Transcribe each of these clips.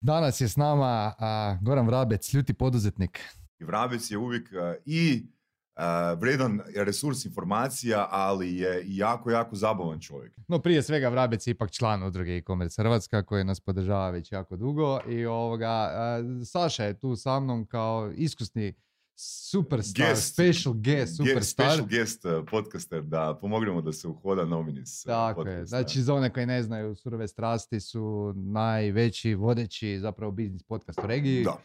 Danas je s nama a, Goran Vrabec, ljuti poduzetnik. Vrabec je uvijek a, i a, vredan resurs informacija, ali je i jako, jako zabavan čovjek. No prije svega Vrabec je ipak član udruge e-commerce Hrvatska koji nas podržava već jako dugo i ovoga, a, Saša je tu sa mnom kao iskusni superstar, Guest. special guest, superstar. Special guest uh, podcaster da pomognemo da se uhoda nominis Tako je, podcasta. znači za one koji ne znaju, Surove strasti su najveći, vodeći zapravo biznis podcast u regiji. Da.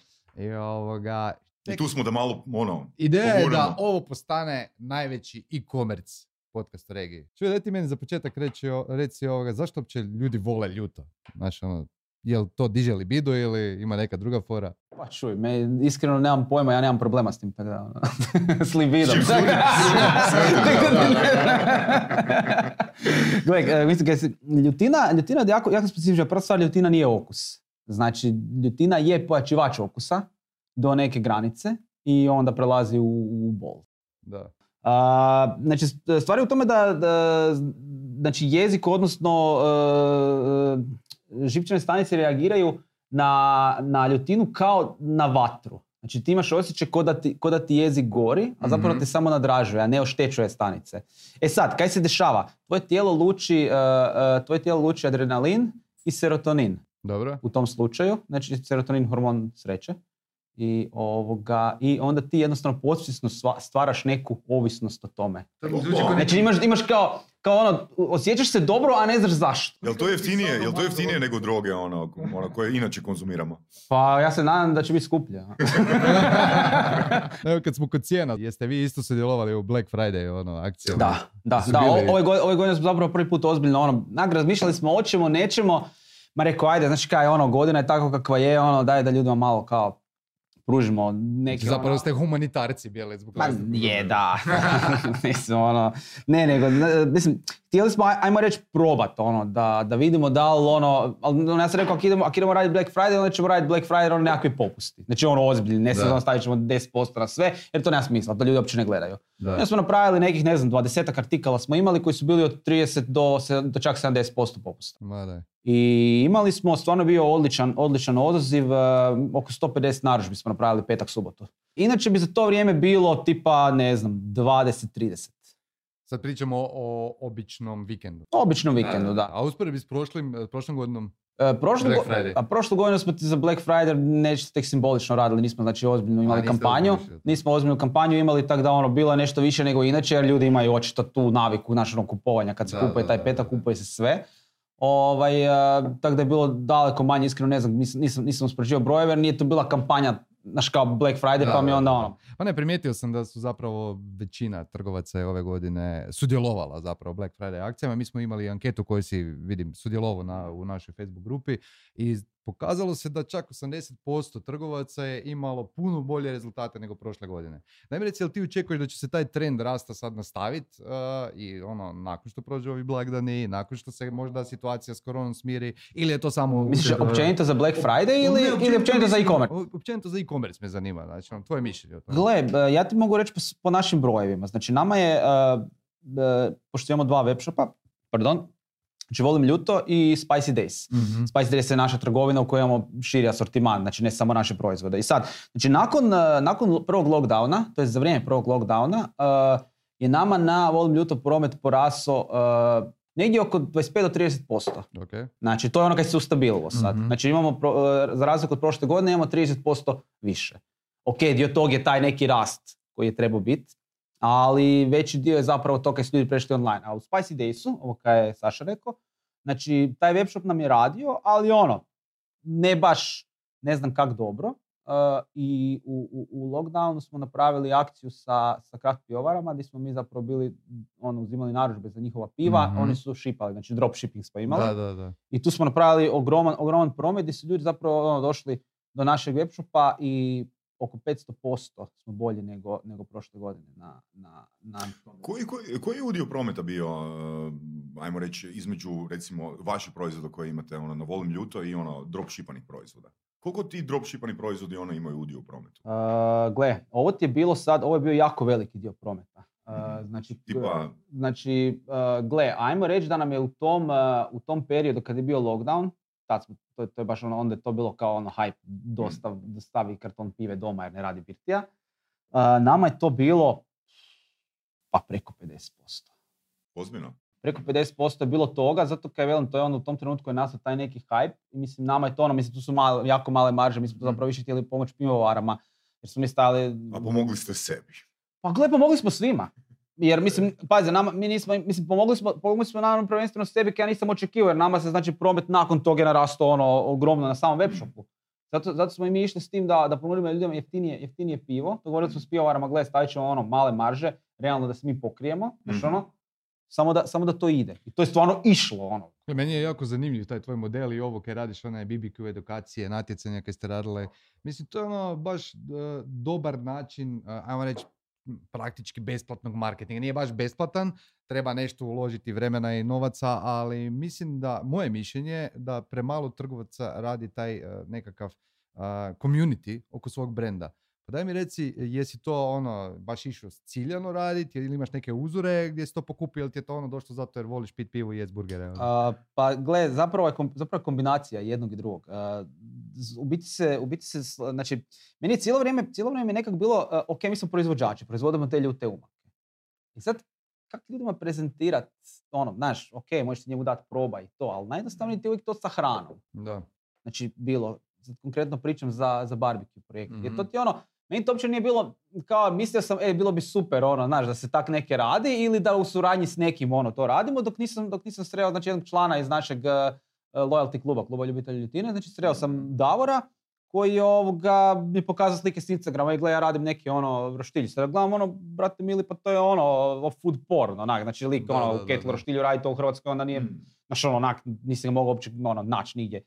I ovoga, I tu smo da malo, ono, Ideja je da ovo postane najveći e-commerce podcast u regiji. Čuj, daj ti meni za početak reći, reci ovoga, zašto uopće ljudi vole ljuto? Znaš, ono, jel to diže libido ili ima neka druga fora? Pa čuj, me iskreno nemam pojma, ja nemam problema s tim, tako da, ono, s libidom. Gle, e, mislim, kaj ljutina, ljutina je jako, jako specifična. Prva stvar, ljutina nije okus. Znači, ljutina je pojačivač okusa do neke granice i onda prelazi u, u bol. Da. A, znači, stvar je u tome da, da znači jezik, odnosno e, e, živčane stanice reagiraju na, na ljutinu kao na vatru. Znači ti imaš osjećaj ko da ti, ko da ti jezik gori, a zapravo Mhm. te samo nadražuje, a ne oštećuje stanice. E sad, kaj se dešava? Tvoje tijelo luči, e, tvoje tijelo luči adrenalin i serotonin Dobro? u tom slučaju, znači serotonin hormon sreće. I, ovoga, I onda ti jednostavno podsvjesno stvaraš neku ovisnost o tome. Znači imaš, imaš kao, kao ono, osjećaš se dobro, a ne znaš zašto. Jel to jeftinije, jel to jeftinije nego droge, ono, ono koje inače konzumiramo? Pa ja se nadam da će biti skuplje. Evo kad smo kod cijena, jeste vi isto sudjelovali u Black Friday ono, akcijama? Da, da, da. o- Ove, godine, ove godine smo zapravo prvi put ozbiljno ono, nak, razmišljali smo oćemo, nećemo, ma rekao, ajde, znači kaj, ono, godina je tako kakva je, ono, daj da ljudima malo kao pružimo Znači, Zapravo ono- ste humanitarci bili zbog Ma je, da. mislim, ono, ne, nego, ne, mislim, htjeli smo, aj- ajmo reći, probat, ono, da, da vidimo da li, ono, ali ono, ja sam rekao, ako idemo, ako idemo raditi Black Friday, onda ćemo raditi Black Friday, ono, nekakvi popusti. Znači, ono, ozbiljni, ne Da. samo stavit ćemo 10% na sve, jer to nema smisla, to ljudi uopće ne gledaju. Da. Onda smo napravili nekih, ne znam, 20 artikala smo imali koji su bili od 30 do, do čak 70% popusta. Ma da. I imali smo, stvarno bio odličan, odličan odaziv, e, oko 150 narudžbi smo napravili petak, subotu. Inače bi za to vrijeme bilo tipa, ne znam, 20-30. Sad pričamo o običnom vikendu. Običnom vikendu, da. A usporedbi s prošlim, prošlom godinom? Prošlu, Black go- Friday. a prošlu godinu smo ti za Black Friday nešto tek simbolično radili, nismo znači ozbiljno imali niste kampanju. ozbiljno. Nismo ozbiljnu kampanju imali, tako da ono bilo je nešto više nego inače, jer ljudi imaju očito tu naviku našeg ono, kupovanja. Kad se Da, kupuje da, taj da, petak, da. kupuje se sve. Ovaj, e, tako da je bilo daleko manje, iskreno ne znam, nisam, nisam, nisam uspoređivao brojeve, jer nije to bila kampanja, znaš kao Black Friday, Da, pa mi da, onda da. ono, Pa ne, primijetio sam da su zapravo većina trgovaca je ove godine sudjelovala zapravo Black Friday akcijama. Mi smo imali anketu koju si, vidim, sudjelovao na, u našoj Facebook grupi i pokazalo se da čak 80% trgovaca je imalo puno bolje rezultate nego prošle godine. Najme reci, jel ti očekuješ da će se taj trend rasta sad nastaviti i ono, nakon što prođe ovi blagdani, nakon što se možda situacija s koronom smiri ili je to samo... misliš općenito za Black Friday ili, Ne, ili općenito za e-commerce? Općenito za e-commerce me zanima, znači ono, tvoje mišljenje o tome. Gle, e, ja ti mogu reći po, po našim brojevima. Znači, nama je, e, e, pošto imamo dva webshopa, pardon, znači Volim ljuto i Spicy Days. Mhm. Spicy Days je naša trgovina u kojoj imamo širi asortiman, znači ne samo naše proizvode. I sad, znači nakon, e, nakon prvog lockdowna, to je za vrijeme prvog lockdowna, e, je nama na Volim ljuto promet poraso e, negdje oko 25 do 30%. Ok. Znači, to je ono kad se ustabililo sad. Mhm. Znači, imamo, pro- e, za razliku od prošle godine, imamo 30% više. Ok, dio tog je taj neki rast koji je trebao biti, ali veći dio je zapravo to kad su ljudi prešli online. A u Spicy Daysu, ovo kaj je Saša rekao, znači, taj webshop nam je radio, ali ono, ne baš, ne znam kak dobro. E, I u, u, u lockdownu smo napravili akciju sa, sa craft pivovarama gdje smo mi zapravo bili ono, uzimali narudžbe za njihova piva, Mhm. oni su šipali, znači dropshipping smo imali. Da, da, da. I tu smo napravili ogroman, ogroman promet gdje su ljudi zapravo ono, došli do našeg webshopa i oko 500% smo bolji nego, nego prošle godine na, na, na Koji, koji, koji je udio prometa bio, uh, ajmo reći, između recimo vaših proizvoda koje imate ono, na volim ljuto i ono dropshipanih proizvoda? Koliko ti dropshipani proizvodi ono imaju udio u prometu? Uh, gle, ovo ti je bilo sad, ovo je bio jako veliki dio prometa. Uh, znači, Tipa- znači uh, gle, ajmo reći da nam je u tom, uh, u tom periodu kad je bio lockdown, tad smo, to, to je baš ono, onda je to bilo kao ono hype, dostav, dostavi karton pive doma jer ne radi birtija. Uh, nama je to bilo pa preko 50%. Ozbiljno. Preko 50% je bilo toga, zato kaj velim, to je ono u tom trenutku je nastao taj neki hype i mislim nama je to ono, mislim tu su male, jako male marže, mi smo to Mm. zapravo više htjeli pomoći pivovarama, jer smo mi stali... A pomogli ste sebi. Pa gle, pomogli smo svima. Jer mislim, pazi, nama, mi nismo, mislim, pomogli smo, pomogli smo naravno prvenstveno sebi, ja nisam očekivao, jer nama se znači promet nakon toga je narastao ono ogromno na samom webshopu. Zato, zato smo i mi išli s tim da, da ponudimo ljudima jeftinije, jeftinije pivo. Dogovorili smo s pivovarama, gle, stavit ćemo ono male marže, realno da se mi pokrijemo, znaš Mhm. ono, samo da, samo da to ide. I to je stvarno išlo, ono. Gle, Meni je jako zanimljiv taj tvoj model i ovo kaj radiš, onaj BBQ edukacije, natjecanja kaj ste radile. Mislim, to je ono baš e, dobar način, e, ajmo reći, praktički besplatnog marketinga. Nije baš besplatan, treba nešto uložiti vremena i novaca, ali mislim da, moje mišljenje, da premalo trgovaca radi taj e, nekakav e, community oko svog brenda. Pa daj mi reci, jesi to ono, baš išao ciljano raditi ili imaš neke uzore gdje si to pokupio ili ti je to ono došlo zato jer voliš pit pivu i jest burgere? A, pa gle, zapravo je, zapravo je kombinacija jednog i drugog. Z- u biti se, u biti se, znači, meni je cijelo vrijeme, cijelo vrijeme nekak bilo, a, ok, mi smo proizvođači, proizvodimo te ljute umake. I sad, kako ljudima prezentirat, ono, znaš, ok, možete njemu dati proba i to, ali najjednostavnije ti je uvijek to sa hranom. Da. Znači, bilo, sad konkretno pričam za, za barbecue projekt. Jer to ti je ono, meni to uopće nije bilo, kao, mislio sam, e, bilo bi super, ono, znaš, da se tak neke radi ili da u suradnji s nekim, ono, to radimo, dok nisam, dok nisam sreo, znači, jednog člana iz našeg uh, loyalty kluba, kluba ljubitelja ljutine, znači, sreo sam Davora, koji je ovoga, mi je pokazao slike s Instagrama i gle, ja radim neki ono roštilj. Sad gledam ono, brate mili, pa to je ono, o food porn, onak, znači lik, Da, ono, da, da, roštilju radi to u Hrvatskoj, onda nije, Mm. Znaš, ono, onak, nisi ga mogao uopće ono, naći nigdje.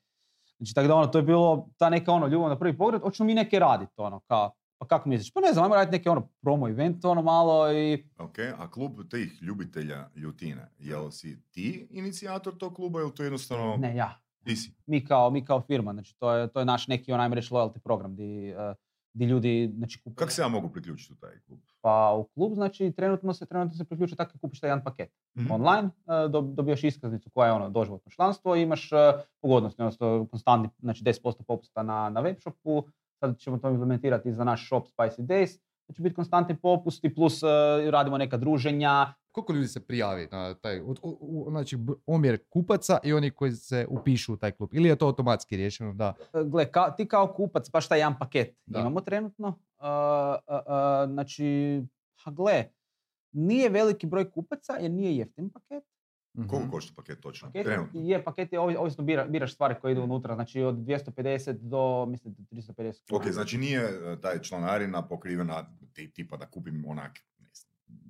Znači, tako da ono, to je bilo ta neka ono, ljubav na prvi pogled, hoćemo mi neke raditi, ono, kao, pa kako misliš? Pa ne znam, ajmo raditi neke ono, promo event, ono, malo i... Ok, a klub tih ljubitelja ljutine, jel si ti inicijator tog kluba ili to jednostavno Ne, ja. ti si? Mi kao, mi kao firma, znači, to je, to je naš neki, ajmo reći, loyalty program, di, eh, di ljudi, znači, kupuju. Kako se ja mogu priključiti u taj klub? Pa u klub, znači, trenutno se, trenutno se priključuje tako kupiš taj jedan paket. Mhm. online, dob- dobijaš iskaznicu koja je ono doživotno članstvo i imaš e, pogodnosti, odnosno konstantni, znači 10% popusta na, na web shopu, sad ćemo to implementirati za naš shop Spicy Days, da će biti konstantni popusti plus e, radimo neka druženja, Koliko ljudi se prijavi na taj, od- u- u- znači omjer kupaca i oni koji se upišu u taj klub? Ili je to automatski riješeno da... E, gle, ka- ti kao kupac, baš taj jedan paket Da. imamo trenutno, e, e, znači, ha gle, nije veliki broj kupaca jer nije jeftin paket, Mhm. Koliko košta paket točno? Paket Trenutno. je, paket je, ovi- ovisno bira, biraš stvari koje idu unutra, znači od 250 do, mislim, 350 kuna. Ok, znači nije e, taj članarina pokrivena ti- tipa da kupim onak,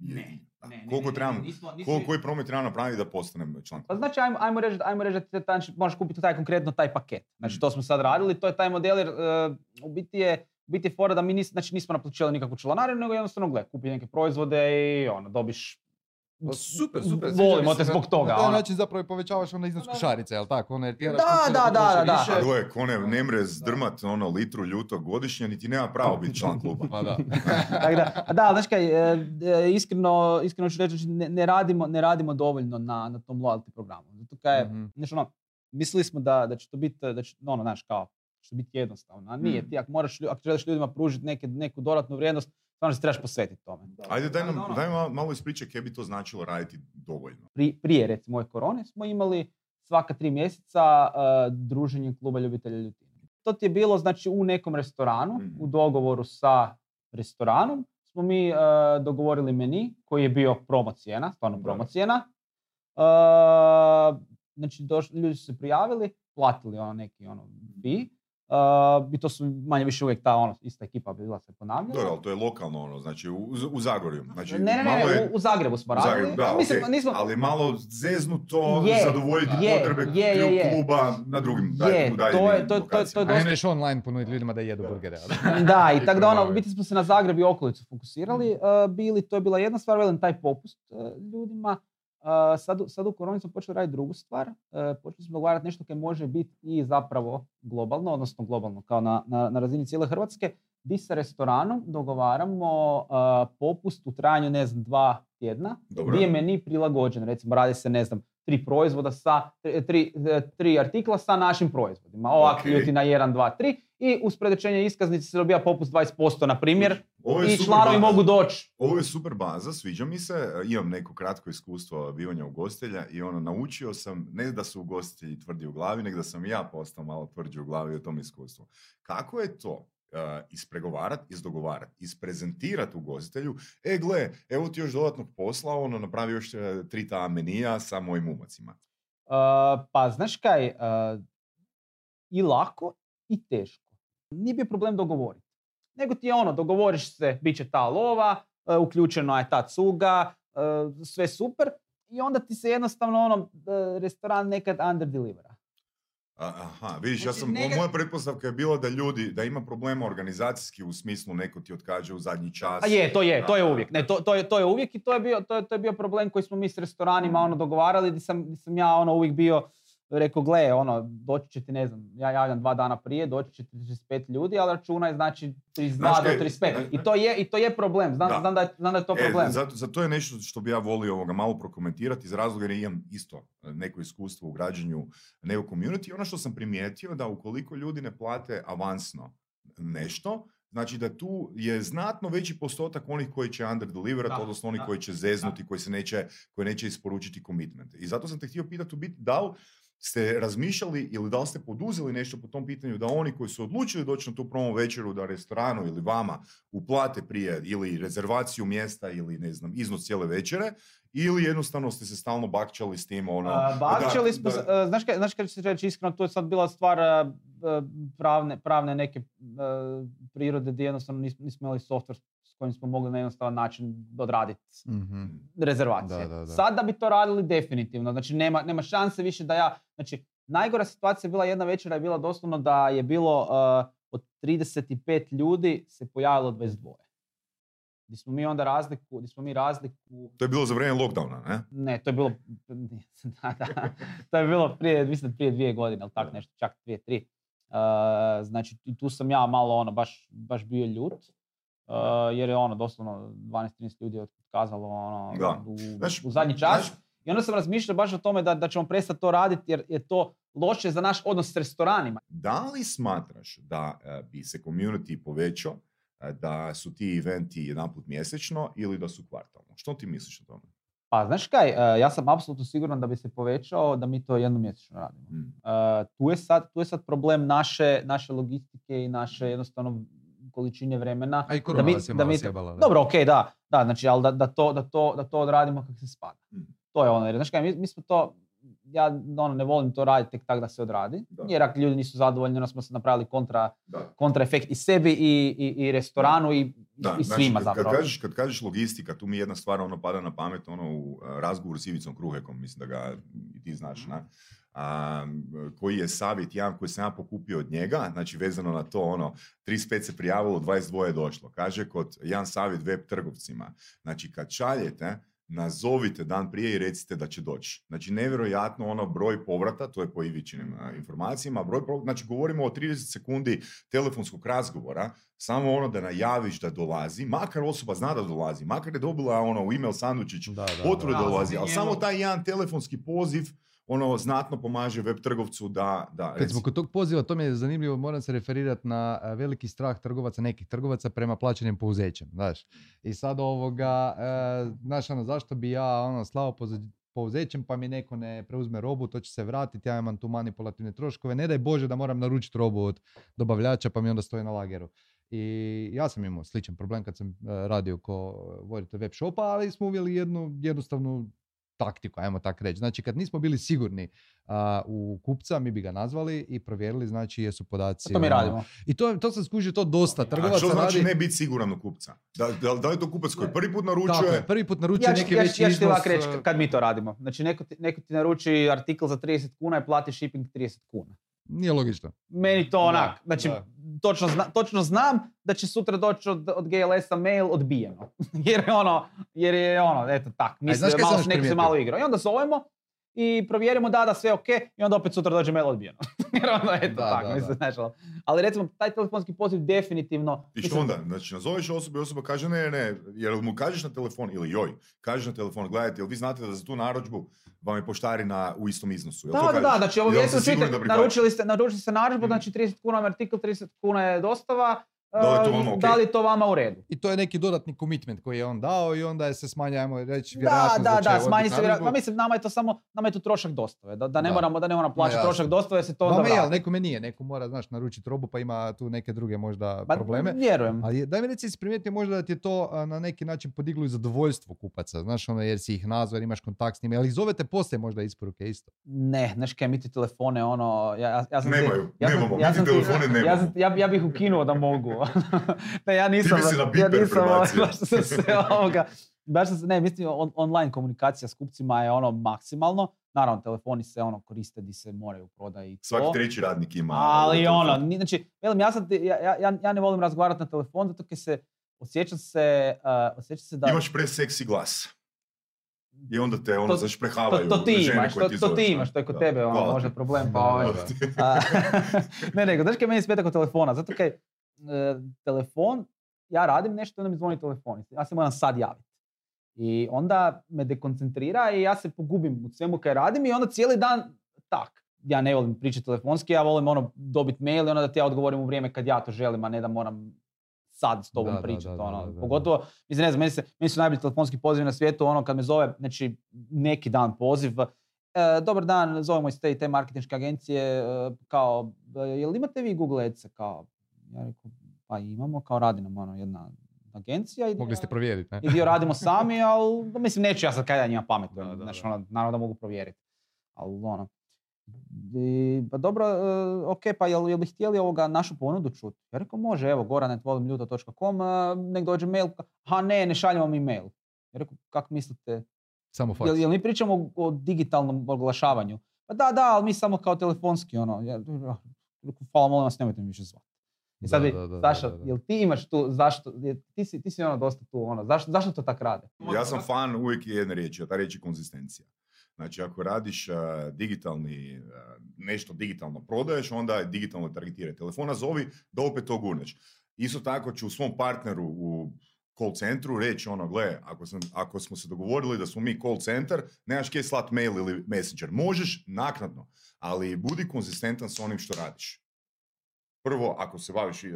ne Ne, koliko trebam, nismo- nismo- koliko, koji promet trebam napraviti da postanem član Pa znači, ajmo, ajmo reći, ajmo reći da ti taj, znači, možeš kupiti taj konkretno taj paket. Znači, Mm. to smo sad radili, to je taj model jer e, u biti je u biti je fora da mi nis, znači, nismo naplaćivali nikakvu članarinu, nego jednostavno gle, kupi neke proizvode i ono, dobiš Pa super, super. Volimo te zbog toga. Na taj ono. način zapravo i povećavaš ono iznos Da. košarice, jel tako? Ono, jer tjeraš Da, da, da, da, da. više. A gle, ko ne, mre zdrmat ono litru ljuto godišnje, niti nema pravo biti član kluba. Pa da. Tako da, a da, znaš kaj, e, e, iskreno, iskreno ću reći, znači, ne, ne, radimo, ne radimo dovoljno na, na tom loyalty programu. Zato kaj, Mhm. znaš ono, mislili smo da, da će to biti, da će, ono, znaš, kao, će biti jednostavno, a nije. Mm. Ti ako moraš, ako želiš ljudima pružiti neke, neku dodatnu vrijednost, stvarno se trebaš posvetiti tome. Ajde, daj nam, ono, daj malo, malo ispričaj kaj bi to značilo raditi dovoljno. pri- prije recimo ove korone smo imali svaka tri mjeseca e, druženje kluba ljubitelja ljutine. To ti je bilo znači u nekom restoranu, Mhm. u dogovoru sa restoranom smo mi e, dogovorili meni koji je bio promo cijena, stvarno Da. promo cijena. E, znači doš- ljudi su se prijavili, platili ono neki ono fee. E, I to su manje više uvijek ta ono, ista ekipa bila se ponavljala. Dobro, ali to je lokalno ono, znači u, u Zagorju. Znači, ne, ne, ne, malo je, u, u Zagrebu smo u radili. Zagrebu, da, Mislim, okej, nismo, ali malo zeznuto Je, zadovoljiti je, potrebe je, je, je. kluba na drugim Je, daj- to je- to- to- to je. A ne dosta- neš online ponuditi ljudima da jedu burgere. da, I tako da ono, je. biti smo se na Zagreb i okolicu fokusirali, uh, bili, to je bila jedna stvar, velim, taj popust uh, ljudima. Sad, sad u koroni smo počeli raditi drugu stvar, uh, počeli smo dogovarati nešto koje može biti i zapravo globalno, odnosno globalno, kao na, na, na razini cijele Hrvatske, di sa restoranom dogovaramo uh, popust u trajanju, ne znam, dva tjedna, Dobro. gdje je meni prilagođen, recimo radi se, ne znam, tri proizvoda sa, tri, tri artikla sa našim proizvodima. Ovak Ok. ljudi na 1, 2, 3 i uz predočenje iskaznice se dobija popust 20% na primjer Ovo je i članovi mogu doći. Ovo je super baza, sviđa mi se, e, imam neko kratko iskustvo bivanja ugostitelja i ono, naučio sam, ne da su ugostitelji tvrdi u glavi, nego da sam ja postao malo tvrđi u glavi o tom iskustvu. Kako je to ispregovarat, izdogovarat, isprezentirat ugostitelju, e gle, evo ti još dodatnog posla, ono, napravi još e, tri ta menija sa mojim umacima. Uh, pa znaš kaj, uh, i lako i teško. Nije bio problem dogovoriti. Nego ti je ono, dogovoriš se, bit će ta lova, uh, uključena je ta cuga, uh, sve super. I onda ti se jednostavno ono, uh, restoran nekad underdelivera. A- Aha, vidiš, ja Znači, sam, neka- moja pretpostavka je bila da ljudi, da ima problema organizacijski u smislu neko ti otkaže u zadnji čas. A je, to je, to je uvijek. Ne, to, to, je, to je uvijek i to je bio, to je, to je bio problem koji smo mi s restoranima ono dogovarali, gdje sam, gdje sam ja ono uvijek bio rekao, gle, ono, doći će ti, ne znam, ja javljam dva dana prije, doći će ti 35 ljudi, ali računaj znači 32 Znaš do kaj, 35. znaš- I to je, i to je problem, znam, Da. znam, da je, znam da je to E, problem. zato, zato je nešto što bi ja volio ovoga malo prokomentirati iz razloga jer imam isto e, neko iskustvo u građenju nego community. Ono što sam primijetio da ukoliko ljudi ne plate avansno nešto, znači da tu je znatno veći postotak onih koji će underdeliverat, Da, odnosno oni da, koji će zeznuti, koji se neće, koji neće isporučiti commitment. I zato sam te htio pitati u biti da li ste razmišljali ili da li ste poduzeli nešto po tom pitanju da oni koji su odlučili doći na tu promo večeru da restoranu ili vama uplate prije ili rezervaciju mjesta ili ne znam iznos cijele večere ili jednostavno ste se stalno bakćali s tim ono A, bakćali smo, da- se- a, znaš kaj ću ti reći iskreno, to je sad bila stvar a, a, pravne, pravne neke prirode gdje jednostavno nismo, nismo imali software kojim smo mogli na jednostavan način odraditi Mhm. rezervacije. Da, da, da. Sad da bi to radili definitivno, znači nema, nema šanse više da ja, znači najgora situacija je bila jedna večera je bila doslovno da je bilo uh, od 35 ljudi se pojavilo 22. Gdje smo mi onda razliku, gdje smo mi razliku, To je bilo za vrijeme lockdowna, ne? ne, to je bilo, da, da, to je bilo prije, mislim prije dvije godine, ili tako nešto, čak dvije, tri. Uh, znači tu sam ja malo ono, baš, baš bio ljut. Uh, jer je ono, doslovno 12-13 ljudi je otkazalo ono, Da. u, Znaš, u zadnji čas. znaš- I onda sam razmišljao baš o tome da, da ćemo prestati to raditi jer je to loše za naš odnos s restoranima. Da li smatraš da e, bi se community povećao, e, da su ti eventi jedanput mjesečno ili da su kvartalno? Što ti misliš o tome? Pa znaš kaj, uh, ja sam apsolutno siguran da bi se povećao da mi to jednom mjesečno radimo. Mm. Uh, tu, je sad, tu je sad problem naše, naše logistike i naše jednostavno količine vremena. A i Da korona mi- vas je da mi- sjebala. da. Dobro, ok, da, da, znači, ali da, da, to, da, to, da to odradimo kako se spada. Mm. To je ono, jer znaš kaj, mi, mi smo to, ja ono, ne volim to raditi tek tak da se odradi, Da. jer ako ljudi nisu zadovoljni, onda smo se napravili kontra, Da. kontraefekt i sebi i, i, i restoranu i, Da, i znači, svima kad, zapravo. Kad kažeš, kad kažeš logistika, tu mi jedna stvar ono pada na pamet, ono u razgovoru s Ivicom Kruhekom, mislim da ga i ti znaš, na, a, koji je savjet jedan koji sam ja pokupio od njega, znači vezano na to, ono, 35 se prijavilo, 22 je došlo. Kaže kod jedan savjet web trgovcima, znači kad šaljete, nazovite dan prije i recite da će doći. Znači, nevjerojatno ono broj povrata, to je po Ivičinim a, informacijama, broj povrata, znači govorimo o 30 sekundi telefonskog razgovora, samo ono da najaviš da dolazi, makar osoba zna da dolazi, makar je dobila ono u email sandučić Da, da, potvrdu da Da, dolazi, ali samo taj jedan telefonski poziv ono znatno pomaže web trgovcu da, da Kad smo kod tog poziva, to mi je zanimljivo, moram se referirati na veliki strah trgovaca, nekih trgovaca prema plaćenim pouzećem, znaš. I sad ovoga, e, znaš ono, zašto bi ja ono slao pouze- pouzećem pa mi neko ne preuzme robu, to će se vratiti, ja imam tu manipulativne troškove, ne daj Bože da moram naručiti robu od dobavljača pa mi onda stoji na lageru. I ja sam imao sličan problem kad sam e, radio ko voditelj web shopa, ali smo uveli jednu jednostavnu taktiku, ajmo tak reći. Znači kad nismo bili sigurni a, u kupca, mi bi ga nazvali i provjerili, znači jesu podaci. To mi ono- radimo. I to, to sam skužio to dosta. A Trgovaca što znači radi... ne biti siguran u kupca? Da, da, da li je to kupac koji prvi put Tako naručuje? je, prvi put naručuje Ja ću, neki ja, ću- veći ja ću ti iznos. ovako reći e, kad mi to radimo. Znači neko ti, neko ti naruči artikl za 30 kuna i plati shipping 30 kuna. Nije logično. Meni to onak, znači da. Točno, zna, točno znam da će sutra doći od, od GLS-a mail odbijeno. jer je ono, jer je ono, eto tak, znaš misli, kaj sam malo, neko se malo igrao. I onda zovemo i provjerimo da, da sve ok i onda opet sutra dođe mail odbijeno. Jer onda je to Da, tako, da, mislim, da. znaš, ali- ali recimo taj telefonski poziv definitivno... I što onda? Znači, nazoveš osobu i osoba kaže ne, ne, jer mu kažeš na telefon, ili joj, kažeš na telefon, gledajte, jel vi znate da za tu narudžbu vam je poštarina u istom iznosu? Jel to Da, da, da, znači ovo da prihvaća? naručili ste, naručili ste narudžbu, Mhm. znači 30 kuna vam artikl, 30 kuna je dostava, Da li to e, vama ok? da li to vama u redu? I to je neki dodatni commitment koji je on dao i onda je se smanja, ajmo reći, Da, vjerojatnost da, da, odbiti smanji se vjerojatno. Ma mislim, nama je to samo, nama je to trošak dostave, da, da ne Da. moramo, da ne moramo plaćati trošak dostave, se to onda vrati. nekome nije. Neko mora, znaš, naručiti robu pa ima tu neke druge možda Ma, probleme. Vjerujem. Ali daj mi reci, primijetio možda da ti je to na neki način podiglo i zadovoljstvo kupaca, znaš, ono, jer si ih nazvao, jer imaš kontakt s njima, ali zovete poslije možda isporuke isto. Ne, znaš kaj, mi ti telefone, ono, ja, ja, ja sam Nemaju, ja nemamo, ja mi ti sam ti- telefone Ja, ja, ja bih ukinuo da mogu. ne, ja nisam, se na ja nisam, prebacio. baš sam se ovoga, baš sam se, ne, mislim, on- online komunikacija s kupcima je ono maksimalno, naravno, telefoni se ono koriste di se moraju prodati i to. Svaki treći radnik ima... Ali telefon. ono, ni- znači, velim, ja, ti- ja, ja- ja, ne volim razgovarati na telefon, zato kaj se, osjećam se, uh, osjećam se da... Imaš preseksi glas. I onda te ono To- znaš to, prehavaju to ti žene imaš, koje to, ti to ti imaš, to je kod Da. tebe ono, možda ti. problem, pa ovaj, ne, nego, znaš kaj meni smeta kod telefona? Zato kaj telefon, ja radim nešto i onda mi zvoni telefon. Ja se moram sad javiti. I onda me dekoncentrira i ja se pogubim u svemu kaj radim i onda cijeli dan tak. Ja ne volim pričati telefonski, ja volim ono dobiti mail i onda da ti ja odgovorim u vrijeme kad ja to želim, a ne da moram sad s tobom Da, pričati. da, ono. da. Pogotovo, mislim, ne znam, meni, se, meni su najbolji telefonski pozivi na svijetu, ono kad me zove, znači neki dan poziv, e, dobar dan, zovemo iz te i te marketinške agencije, e, kao, e, jel imate vi Google Ads? Kao, ja rekao, pa imamo, kao radi nam ono jedna agencija. I, Mogli ste provjeriti, ne? I dio radimo sami, ali mislim, neću ja sad kaj da njima pametujem, Da, da, znaš, da. ono, naravno da mogu provjeriti. Ali ono, i, pa dobro, e, ok, pa jel, jel bi htjeli ovoga našu ponudu čuti? Ja rekao, može, evo, goranetvolimljuto.com, e, nek dođe mail, ha ne, ne šaljemo mi mail. Ja rekao, kako mislite, Samo faks. Jel, jel mi pričamo o, o digitalnom oglašavanju? Pa da, da, ali mi samo kao telefonski, ono, ja, rekao, hvala, molim vas, nemojte mi više zvati. I sad Da, bi, da, da, Saša, da, da. jel ti imaš tu, zašto, ti si, ti si ono dosta tu, ono, zašto, zašto to tak rade? Ja sam fan uvijek jedne riječi, a ta riječ je konzistencija. Znači, ako radiš uh, digitalni, uh, nešto digitalno prodaješ, onda je digitalno targetiraj. Telefona zovi da opet to gurneš. Isto tako ću u svom partneru u call centru reći ono, gle, ako, sam, ako smo se dogovorili da smo mi call center, nemaš kje slat mail ili messenger. Možeš naknadno, ali budi konzistentan s onim što radiš. Prvo, ako se baviš uh,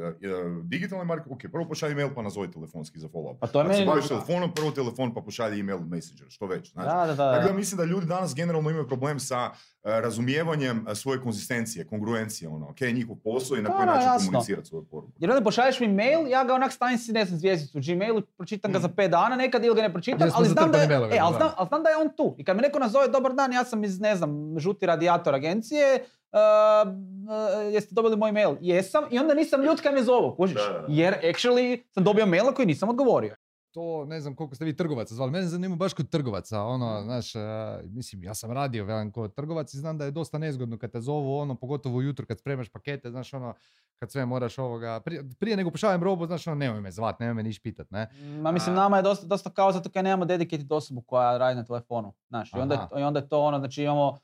digitalnim marketingom, ok, prvo pošalji mail pa nazovi telefonski za follow-up. Pa to Ako se baviš telefonom, prvo telefon pa pošalji email messenger, što već. Znači. Da, da, da. Tako da. mislim da ljudi danas generalno imaju problem sa uh, razumijevanjem uh, svoje konzistencije, kongruencije, ono, ok, njihov posao i na Da, koji način jasno. komunicirati svoju poruku. Jer onda pošalješ mi mail, ja ga onak stavim si, ne znam, zvijezdicu u Gmailu, pročitam ga za pet dana nekad ili ga ne pročitam, ali znam, da je, e, ali, znam, ali znam da je on tu. I kad me neko nazove, dobar dan, ja sam iz, ne znam, žuti radijator agencije, uh, uh, jeste dobili moj mail? Jesam. I onda nisam ljut kad me zovu, kužiš? Da, da, da. Jer actually sam dobio mail na koji nisam odgovorio. to ne znam koliko ste vi trgovaca zvali. Mene zanima baš kod trgovaca, ono, znaš, e, mislim, ja sam radio velim kod trgovac i znam da je dosta nezgodno kad te zovu, ono, pogotovo ujutro kad spremaš pakete, znaš, ono, kad sve moraš ovoga, prije, prije nego pošaljem robu, znaš, ono, nemoj me zvat, nemoj me niš pitat, ne? Ma mislim, A- nama je dosta, dosta kao zato kaj nemamo dedicated osobu koja radi na telefonu. Znaš, i onda, i onda je to ono, znači imamo uh,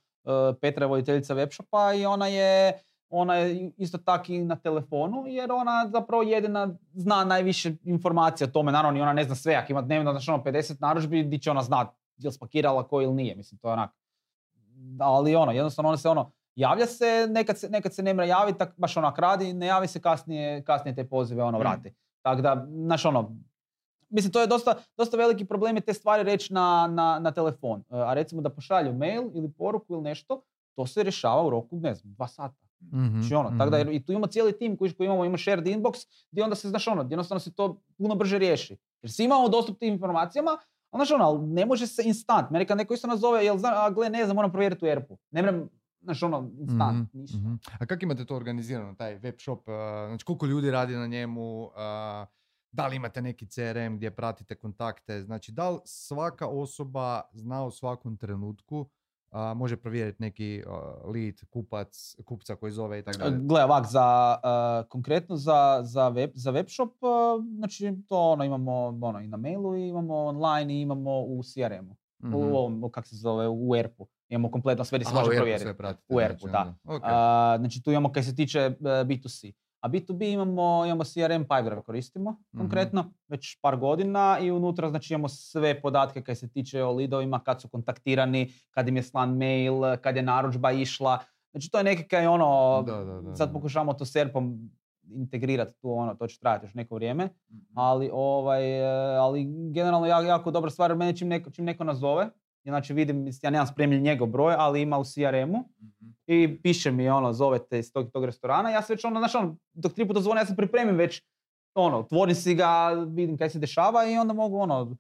Petra je voditeljica webshopa i ona je ona je isto tak i na telefonu, jer ona zapravo jedina zna najviše informacija o tome. Naravno, i ona ne zna sve, ako ima dnevno, znači ono 50 narudžbi, di će ona znat je li spakirala ko ili nije, mislim, to je onak. Ali ono, jednostavno ona se ono, javlja se, nekad se, nekad se ne mre javiti, tak baš onak radi, ne javi se kasnije, kasnije te pozive ono Mm. vrati. Tako da, znaš ono, mislim to je dosta, dosta veliki problem je te stvari reći na, na, na telefon. E, A recimo da pošalju mail ili poruku ili nešto, to se rješava u roku, ne znam, dva sata. Mhm, Znači ono, tako da mhm. i tu imamo cijeli tim koji, koji imamo, ima shared inbox, gdje onda se, znaš ono, jednostavno se to puno brže riješi. Jer svi imamo dostup tim informacijama, ali znaš ono, ali ne može se instant. Meni kad neko isto nazove, jel zna, a gle, ne znam, moram provjeriti u ERP-u. Ne moram, znaš ono, instant, Mhm, ništa. mhm. A kako imate to organizirano, taj web shop? uh, Znači koliko ljudi radi na njemu? uh, Da li imate neki CRM gdje pratite kontakte? Znači da li svaka osoba zna u svakom trenutku a, može provjeriti neki uh, lead, kupac, kupca koji zove i tako dalje? Gle, ovak, za, uh, konkretno za, za, web, za web shop, uh, znači to ono, imamo ono, i na mailu, i imamo online i imamo u CRM-u. Mhm. U ovom, u kak se zove, u ERP-u. Imamo kompletno sve gdje se može provjeriti. U ERP-u, znači, da. onda. Ok. A, znači tu imamo kaj se tiče e, B2C. A B2B imamo, imamo CRM Pipedrive koristimo Mhm. konkretno već par godina i unutra znači imamo sve podatke kaj se tiče o lidovima, kad su kontaktirani, kad im je slan mail, kad je narudžba išla. Znači to je neki kaj ono, Da, da, da, sad pokušavamo to s ERP-om integrirati tu ono, to će trajati još neko vrijeme, Mhm. ali, ovaj, e, ali generalno jako, jako dobra stvar, mene čim neko, čim neko nazove, znači vidim, ja nemam spremljen njegov broj, ali ima u CRM-u, Mhm. i piše mi ono, zovete iz tog, tog restorana, ja se već ono, znaš ono, dok tri puta zvone, ja se pripremim već, ono, otvorim si ga, vidim kaj se dešava i onda mogu ono,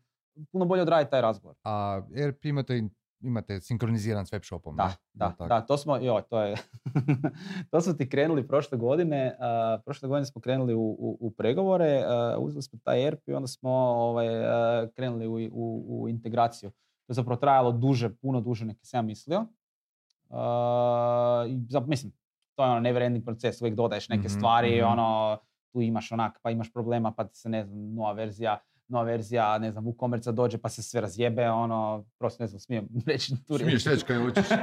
puno bolje odraditi taj razgovor. A ERP imate, imate sinkroniziran s web shopom, Da, ne? da, tako? da, to smo, joj, to je, to smo ti krenuli prošle godine, a, prošle godine smo krenuli u, u, u pregovore, a, uzeli smo taj ERP i onda smo ovaj, a, krenuli u, u, u integraciju. To je zapravo trajalo duže, puno duže nego sam ja mislio. A, i mislim, to je ono never ending proces, uvijek dodaješ neke Mhm, stvari, mhm. ono, tu imaš onak, pa imaš problema, pa ti se ne znam, nova verzija, nova verzija, ne znam, WooCommerce dođe pa se sve razjebe, ono, prosto ne znam, smijem reći tu. Smiješ reći kaj hoćeš.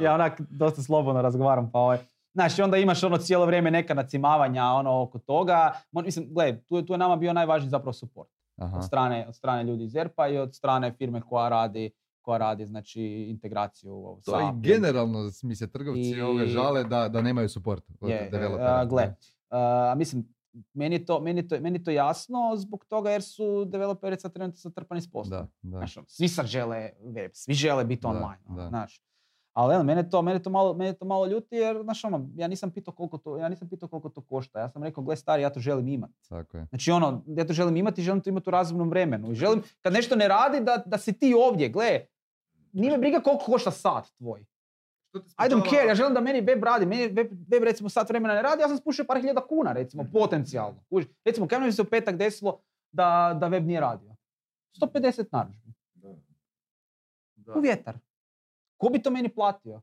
Ja onak dosta slobodno razgovaram, pa ovaj. Znaš, i onda imaš ono cijelo vrijeme neka nacimavanja ono oko toga. Mislim, gledaj, tu je, tu je nama bio najvažniji zapravo support. Aha. Od strane, od strane ljudi iz ERP-a i od strane firme koja radi, koja radi znači, integraciju u ovo To sa i generalno mi se trgovci I- ove žale da, da nemaju support od Je, developera. a, gle, a, mislim, meni je, to, meni, to, meni to jasno zbog toga jer su developeri sad trenutno zatrpani s poslom. Da, da. Ono, svi sad žele web, svi žele biti Da, online. ono, da. Znaš. Ali mene to, mene to malo, mene to malo ljuti jer, znaš, ono, ja nisam pitao koliko to, ja nisam pitao koliko to košta. Ja sam rekao, gle stari, ja to želim imati. Tako je. Znači ono, ja to želim imati i želim to imati u razumnom vremenu. I želim, kad nešto ne radi, da, da si ti ovdje, gle, nije me briga koliko košta sat tvoj. I don't care, ja želim da meni web radi, meni web, web recimo sat vremena ne radi, ja sam spušio par hiljada kuna recimo, potencijalno. Kužiš? Recimo, kaj mi se u petak desilo da, da web nije radio? 150 narudžbi. U vjetar. Ko bi to meni platio?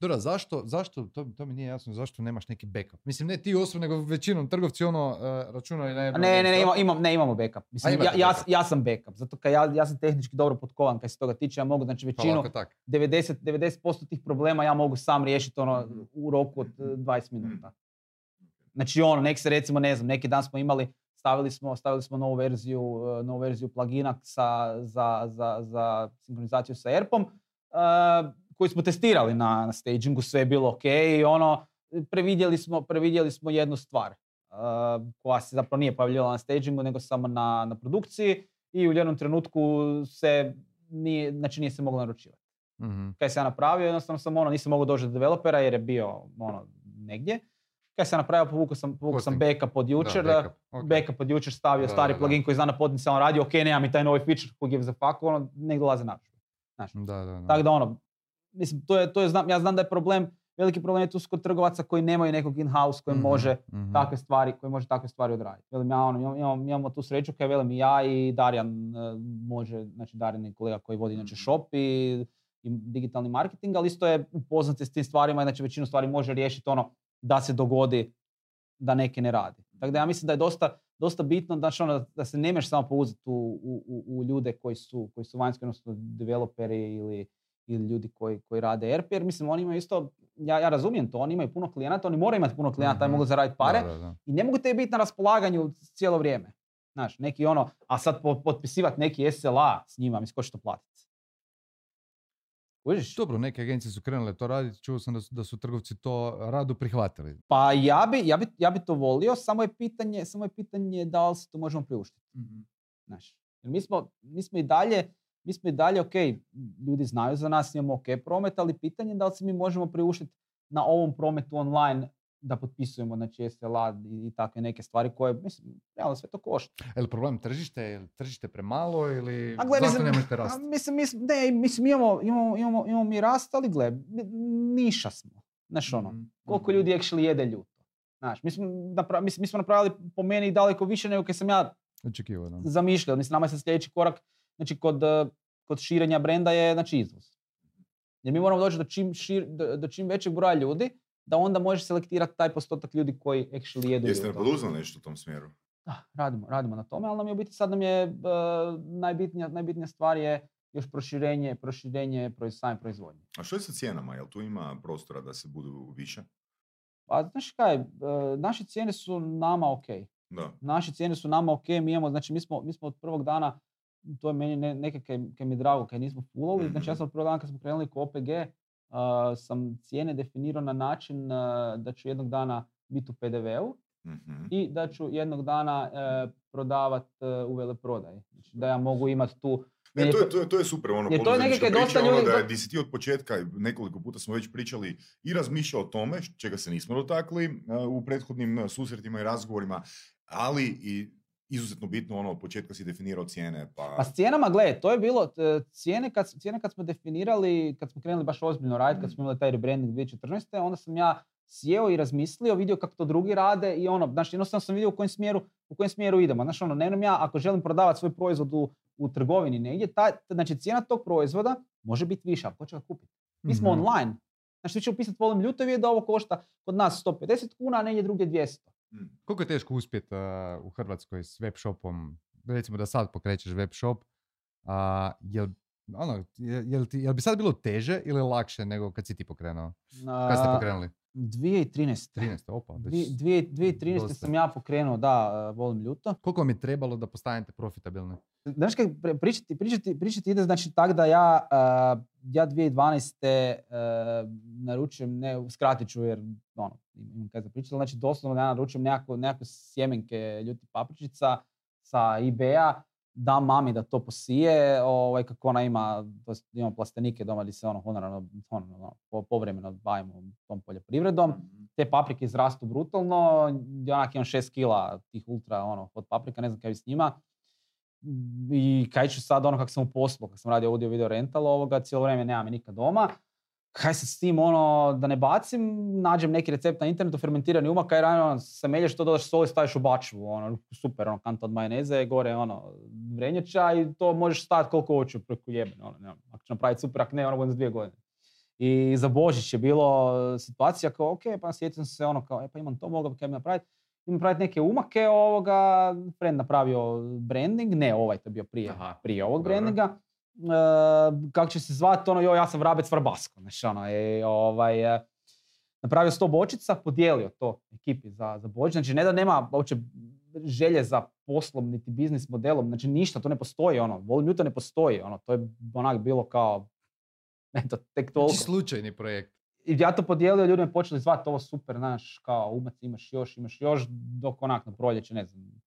Dobro, zašto, zašto, to, to mi nije jasno, zašto nemaš neki backup? Mislim, ne ti osobno, nego većinom trgovci ono uh, računaju na Ne, ne, ne, ima, imam, ne imamo backup. Mislim, ja, ja, backup. ja sam backup, zato kad ja, ja sam tehnički dobro potkovan kad se toga tiče, ja mogu, znači Pa većinu, tak. 90, 90% tih problema ja mogu sam riješiti ono Mhm. u roku od eh, 20 minuta. Znači ono, nek se recimo, ne znam, neki dan smo imali, stavili smo, stavili smo novu verziju, eh, novu verziju plugina sa, za, za, za sinkronizaciju sa ERP-om, koji smo testirali na, na stagingu, sve je bilo ok i ono, previdjeli smo, previdjeli smo jednu stvar eh, koja se zapravo nije pojavljivala na stagingu, nego samo na, na produkciji i u jednom trenutku se nije, znači nije se moglo naručivati Mhm. kaj sam ja napravio, jednostavno sam ono, nisam mogao doći do developera jer je bio ono, negdje. Kaj sam napravio, povukao sam, povukao sam backup od jučer, Da, backup, ok. backup od jučer stavio Da, stari da, plugin koji zna na potencijalno radi, ok, nemam i taj novi feature who gives a fuck, ono, nek dolaze narudžbe. Da, da, da. Tako da ono, mislim, to je, to je, znam, ja znam da je problem, veliki problem je tu kod trgovaca koji nemaju nekog in-house koji Mhm, može mhm. takve stvari, koji može takve stvari odraditi. Velim, ja, ono, imam- imam- imamo tu sreću kaj velim i ja i Darjan e, može, znači Darjan je kolega koji vodi inače Mhm. shop i, i digitalni marketing, ali isto je upoznat s tim stvarima, znači većinu stvari može riješiti ono da se dogodi da neke ne radi. Tako da ja mislim da je dosta, dosta bitno znači ono, da se nemaš samo pouzeti u, u, u- ljude koji su, koji su vanjski, odnosno developeri ili, ili ljudi koji, koji rade ERP, jer mislim oni imaju isto, ja, ja razumijem to, oni imaju puno klijenata, oni moraju imati puno klijenata Mhm. mogu zaraditi pare, Da, da, da. i ne mogu te biti na raspolaganju cijelo vrijeme. Znaš, neki ono, a sad po- potpisivati neki SLA s njima, mislim, ko će to platiti? Kužiš? Dobro, neke agencije su krenule to raditi, čuo sam da su, da su trgovci to rado prihvatili. Pa ja bi, ja, bi, ja bi to volio, samo je pitanje, samo je pitanje da li se to možemo priuštiti. Znaš, jer mi smo, mi smo i dalje, mi smo i dalje, ok, ljudi znaju za nas, imamo ok promet, ali pitanje je da li se mi možemo priuštiti na ovom prometu online da potpisujemo znači SLA i, i takve neke stvari koje, mislim, realno sve to košta. Je li problem tržište, je li tržište premalo ili A gle, zašto mislim, ne možete a rasti? Mislim, mislim, ne, mislim, imamo, imamo, imamo, imamo mi rast, ali gle, niša smo. Znaš ono, Mhm. koliko ljudi actually jede ljuto. Znaš, mi smo, napra- mi, mi smo napravili po meni daleko više nego kad sam ja Očekivao, da. zamišljao. Mislim, nama je sad sljedeći korak, znači kod, kod širenja brenda je znači izvoz. Jer mi moramo doći do čim, šir, do, do čim većeg broja ljudi, da onda možeš selektirati taj postotak ljudi koji actually jedu Jeste ljuto. poduzeli nešto u tom smjeru? Da, radimo, radimo na tome, ali nam je u biti sad nam je eh, najbitnija, najbitnija stvar je još proširenje, proširenje proiz- same proizvodnje. A što je sa cijenama? Jel tu ima prostora da se budu više? Pa znaš kaj, e, naše cijene su nama ok. Da. Naše cijene su nama ok, mi imamo, znači mi smo, mi smo od prvog dana, to je meni ne, neke kaj, kaj mi je drago, kaj nismo fullovi, znači ja Mhm. sam od prvog dana kad smo krenuli ko OPG, sam cijene definirao na način da ću jednog dana biti u PDV-u Mhm. i da ću jednog dana e, prodavat e, u veleprodaji. Znači da ja mogu imati tu... Ne, je to je, to, je, to je super, ono, Jer to je poduzetnička nekakve dosta ono, ljudi- da di si ti od početka, nekoliko puta smo već pričali i razmišljao o tome, čega se nismo dotakli uh, u prethodnim susretima i razgovorima, ali i izuzetno bitno, ono, od početka si definirao cijene, pa... Pa s cijenama, gle, to je bilo, e, cijene kad, cijene kad smo definirali, kad smo krenuli baš ozbiljno raditi, kad smo imali taj rebranding 2014. onda sam ja sjeo i razmislio, vidio kako to drugi rade i ono, znači jednostavno sam vidio u kojem smjeru, u kojem smjeru idemo. Znači ono, nemam ja, ako želim prodavati svoj proizvod u, u trgovini negdje, taj, znači cijena tog proizvoda može biti viša, ali ko će ga kupiti? Mi smo Mhm. online. Znači ti će upisati volim ljuto da ovo košta kod nas 150 kuna, a negdje drugdje 200. Mm. Koliko je teško uspjeti u Hrvatskoj s web shopom? Recimo da sad pokrećeš web shop, a, jel, ono, je- jel, ti, jel bi sad bilo teže ili lakše nego kad si ti pokrenuo? Kad ste pokrenuli? 2013. 13. Opa, već Dvi- dvije- 2013. dosta. sam ja pokrenuo, da, e, volim ljuto. Koliko vam je trebalo da postanete profitabilni? Znaš pri- pričati, pričati, pričati ide znači tak da ja, uh, ja 2012. Uh, naručujem, ne, skratit ću jer ono, imam kaj za pričati, znači doslovno ja naručujem nekako, nekakve sjemenke ljuti papričica sa eBay-a, dam mami da to posije, ovaj, kako ona ima, to imamo plastenike doma gdje se ono honorarno, ono, po- povremeno bavimo tom poljoprivredom te paprike izrastu brutalno, ja onak imam 6 kila tih ultra ono, od paprika, ne znam kaj bi s njima. I kaj ću sad ono kako sam u poslu, kako sam radio audio video rental ovoga, cijelo vrijeme nemam nikad doma. Kaj se s tim ono, da ne bacim, nađem neki recept na internetu, fermentirani umak, kaj rano se melješ, to dodaš soli, staviš u bačvu, ono, super, ono, kanta od majoneze, gore, ono, vrenjača i to možeš staviti koliko hoću preko jebene, ono, ne znam, ako ću napraviti super, ako ne, ono, budem za dvije godine. I za Božić je bilo situacija kao, ok, pa sjetim se ono kao, e pa imam to, mogao bi kaj mi napraviti. Imam napraviti neke umake ovoga, friend napravio branding, ne ovaj, to je bio prije, Aha, prije ovog dobro. brandinga. E, kako će se zvati, ono, joj, ja sam vrabec Vrbasko, znači ono, i, ovaj, e, napravio sto bočica, podijelio to ekipi za, za Božić, znači ne da nema uopće želje za poslom niti biznis modelom, znači ništa, to ne postoji, ono, volim ne postoji, ono, to je onak bilo kao, eto, tek toliko. Znači slučajni projekt. I ja to podijelio, ljudi me počeli zvati ovo super, znaš, kao umac imaš još, imaš još, dok onak na proljeće, ne znam,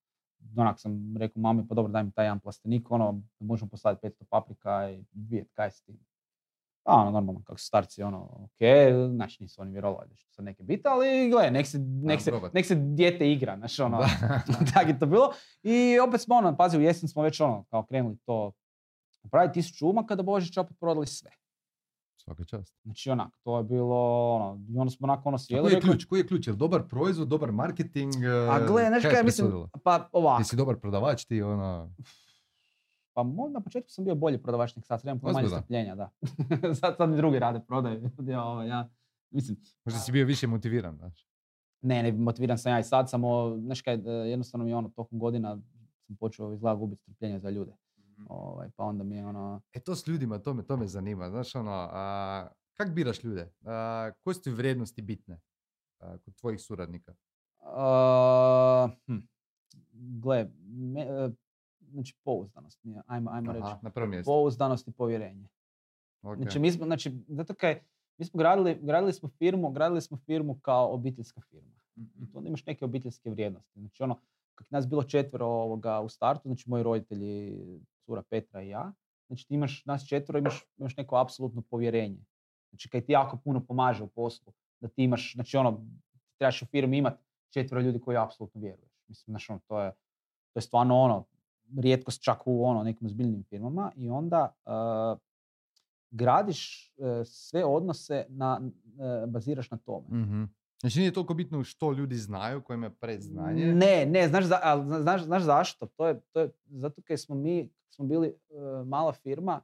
onak sam rekao mami, pa dobro daj mi taj jedan plastenik, ono, možemo posaditi 500 paprika i vidjeti kaj s tim. A ono, normalno, kako su starci, ono, ok, znači nisu oni vjerovali da će sad neke biti, ali gle, nek se, nek se, nek se dijete igra, znaš, ono, tako je to bilo. I opet smo, ono, pazi, u jesen smo već, ono, kao krenuli to napraviti tisuću umaka da Božića opet prodali sve. Svaka čast. Znači onak, to je bilo ono, i onda smo onako ono sjeli. koji je ključ? Koji je ključ? Je dobar proizvod, dobar marketing? A gle, znaš kaj mislim, pa ovako, Ti si dobar prodavač, ti ono... pa na početku sam bio bolji prodavač nek sad, imam puno manje strpljenja, da. sad, sad mi drugi rade prodaju, ja, ovaj, ja, mislim, Možda si bio više motiviran, znaš. ne, ne, motiviran sam ja i sad, samo, znaš kaj, e, jednostavno mi je ono, tokom godina sam počeo izgleda gubiti strpljenje za ljude, ovaj, pa onda mi je ono, E to s ljudima, to me, to me zanima. Znaš, ono, a, kak biraš ljude? A, koje su ti vrijednosti bitne a, kod tvojih suradnika? uh, hm, gle, me, e, znači pouzdanost ajmo, ajmo reći, Aha, na prvom mjestu. pouzdanost i povjerenje. Ok. Znači, mi smo, znači, zato kaj, mi smo gradili, gradili smo firmu, gradili smo firmu kao obiteljska firma. I tu onda imaš neke obiteljske vrijednosti. Znači, ono, kak nas bilo četvero ovoga u startu, znači moji roditelji, cura Petra i ja, znači ti imaš, nas četvero, imaš, imaš neko apsolutno povjerenje. Znači, kaj ti jako puno pomaže u poslu, da ti imaš, znači ono, trebaš u firmi imati četvero ljudi koji apsolutno vjeruješ. Mislim, znači, ono, to je, to je stvarno ono, rijetkost čak u ono, nekim ozbiljnim firmama i onda uh, gradiš uh, sve odnose na, uh, baziraš na tome. Mhm. Znači nije toliko bitno što ljudi znaju, koje imaju predznanje. Ne, ne, znaš, za, ali zna- znaš, znaš zašto? To je, to je zato kaj smo mi, smo bili e, mala firma,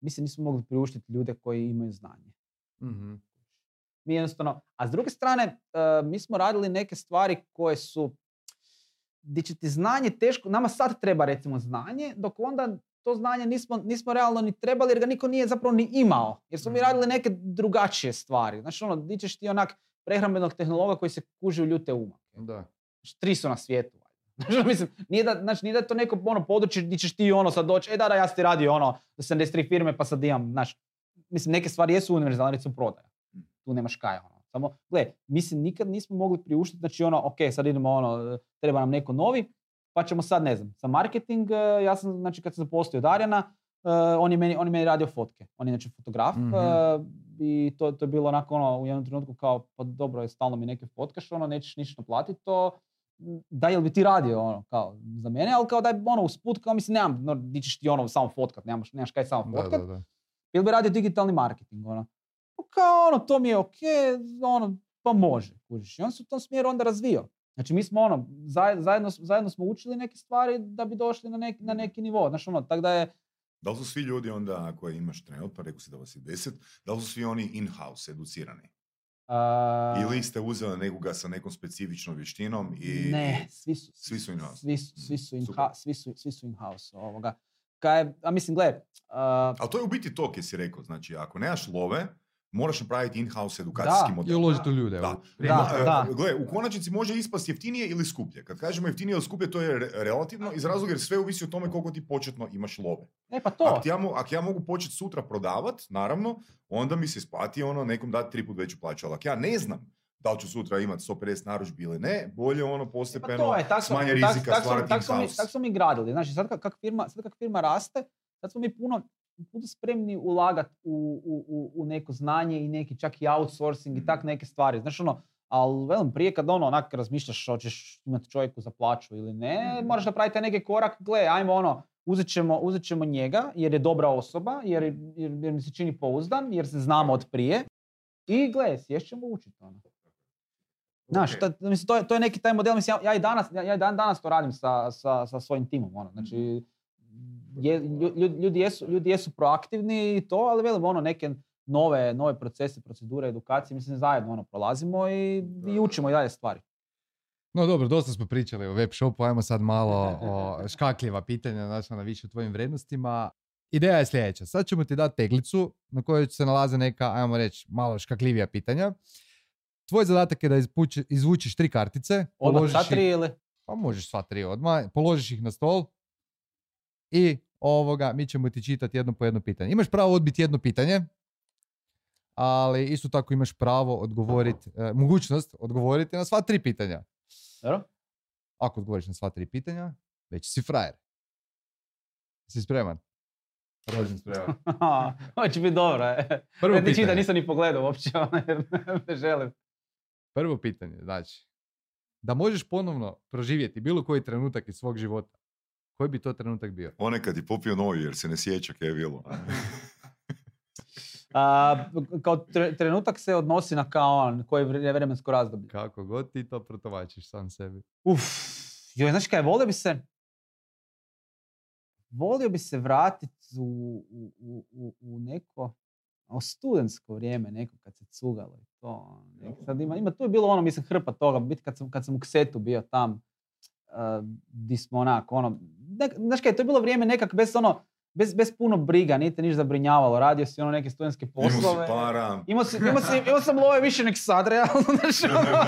mi se nismo mogli priuštiti ljude koji imaju znanje. Mhm. Mi jednostavno, a s druge strane, e, mi smo radili neke stvari koje su, gdje će ti znanje teško, nama sad treba recimo znanje, dok onda to znanje nismo, nismo realno ni trebali jer ga niko nije zapravo ni imao. Jer smo mi Mhm. radili neke drugačije stvari. Znači ono, di ćeš ti onak prehrambenog tehnologa koji se kuži u ljute umake. Da. Znači, tri su na svijetu. Znači, ono, mislim, nije da, znači, nije da je to neko ono područje gdje ćeš ti ono sad doći, e da, da, ja sam ti radio ono, za 73 firme pa sad imam, znaš, mislim, neke stvari jesu univerzalne, recimo prodaja. Tu nemaš kaj, ono. Samo, gle, mislim, nikad nismo mogli priuštiti, znači ono, ok, sad idemo ono, treba nam neko novi, pa ćemo sad, ne znam, za marketing, eh, ja sam, znači, kad sam zaposlio Darjana, on, je meni, on je meni radio fotke. On je, znači, fotograf Mhm. eh, i to, to je bilo onako, ono, u jednom trenutku kao, pa dobro, je stalno mi neke fotkaš, ono, nećeš ništa naplatiti, to, da, jel bi ti radio, ono, kao, za mene, ali kao daj, ono, usput, kao, mislim, nemam, no, di ćeš ti, ono, samo fotkat, nemaš, nemaš kaj samo Da, fotkat, da, da. ili bi radio digitalni marketing, ono. Pa Kao ono, to mi je ok, ono, pa može, kužiš. I on se u tom smjeru onda razvio. Znači mi smo ono, zaj- zajedno, zajedno smo učili neke stvari da bi došli na neki, na neki nivo. Znači ono, tako da je, Da li su svi ljudi onda koje imaš trenutno, rekao si da vas je deset, da li su svi oni in-house educirani? a, Ili ste uzeli nekoga sa nekom specifičnom vještinom i... ne, svi su, Svi su in-house. Svi su, svi su, in Super. svi su, svi su in-house. Ovoga. Kaj, a mislim, gle, a, Ali to je u biti to, kaj si rekao. Znači, ako nemaš love, moraš napraviti in-house edukacijski Da. model. I uložiti u ljude. Da. Da, e, da. Gle, u konačnici može ispasti jeftinije ili skuplje. Kad kažemo jeftinije ili skuplje, to je re- relativno iz razloga jer sve ovisi o tome koliko ti početno imaš love. e pa to, Ako ja, ako ja mogu početi sutra prodavat, naravno, onda mi se isplati ono nekom dati tri put veću plaću. Ali ako ja ne znam da li ću sutra imati 150 narudžbi ili ne, bolje ono E pa postepeno to je, tak smo, smanje rizika tak smo- stvarati tak smo mi- in-house. tak smo mi gradili. Znači, sad kak, kak firma, sad kak firma raste, sad smo mi puno, puno spremni ulagati u, u, u, u neko znanje i neki čak i outsourcing i tak neke stvari. Znaš ono, ali velim, prije kad ono onak razmišljaš hoćeš imati čovjeku za plaću ili ne, Mhm. moraš napraviti neki korak, gle, ajmo ono, uzet ćemo, uzet ćemo njega jer je dobra osoba, jer, jer, jer mi se čini pouzdan, jer se znamo od prije i gle, sješćemo učiti ono. Znaš, Ok. to, mislim, to, je, to je neki taj model, mislim, ja, ja i danas, ja, ja i dan danas to radim sa, sa, sa svojim timom, ono, znači, je, lju- lju- ljudi, jesu, ljudi jesu proaktivni i to, ali velim, ono, neke nove, nove procese, procedure, edukacije, mislim, zajedno, ono, prolazimo i, i učimo i dalje stvari. No dobro, dosta smo pričali o web shopu, ajmo sad malo o škakljiva pitanja, znači na više o tvojim vrednostima. Ideja je sljedeća, sad ćemo ti dati teglicu na kojoj se nalaze neka, ajmo reći, malo škakljivija pitanja. Tvoj zadatak je da izvuči- izvučiš tri kartice, Odmah ih- tri ili? pa možeš sva tri odmah, položiš ih na stol i ovoga, mi ćemo ti čitati jedno po jedno pitanje. Imaš pravo odbiti jedno pitanje, ali isto tako imaš pravo odgovoriti, e, mogućnost odgovoriti na sva tri pitanja. Dobro? Ako odgovoriš na sva tri pitanja, već si frajer. Si spreman? Rođen spreman. Ovo će biti dobro. E. Prvo Ne pitanje. nisam ni pogledao uopće, ono, jer ne želim. Prvo pitanje, znači, da možeš ponovno proživjeti bilo koji trenutak iz svog života, koji bi to trenutak bio? Onaj kad je popio noju jer se ne sjeća kaj je bilo. A, kao tre- trenutak se odnosi na kao on, koje vre- vremensko razdoblje. Kako god ti to protovačiš sam sebi. Uf, joj, znaš kaj, volio bi se, volio bi se vratiti u, u, u, u, u neko, u studentsko vrijeme, neko kad se cugalo i to. ono, nek- Sad ima, ima, tu je bilo ono, mislim, hrpa toga, biti kad sam, kad sam u Ksetu bio tam, di smo onak, ono, nek, znaš kaj, to je bilo vrijeme nekak bez ono, bez, bez puno briga, nije te ništa zabrinjavalo, radio si ono neke studentske Imao si poslove. para. Imao, si, imao, si, imao sam love više nek sad, realno, znaš, ono.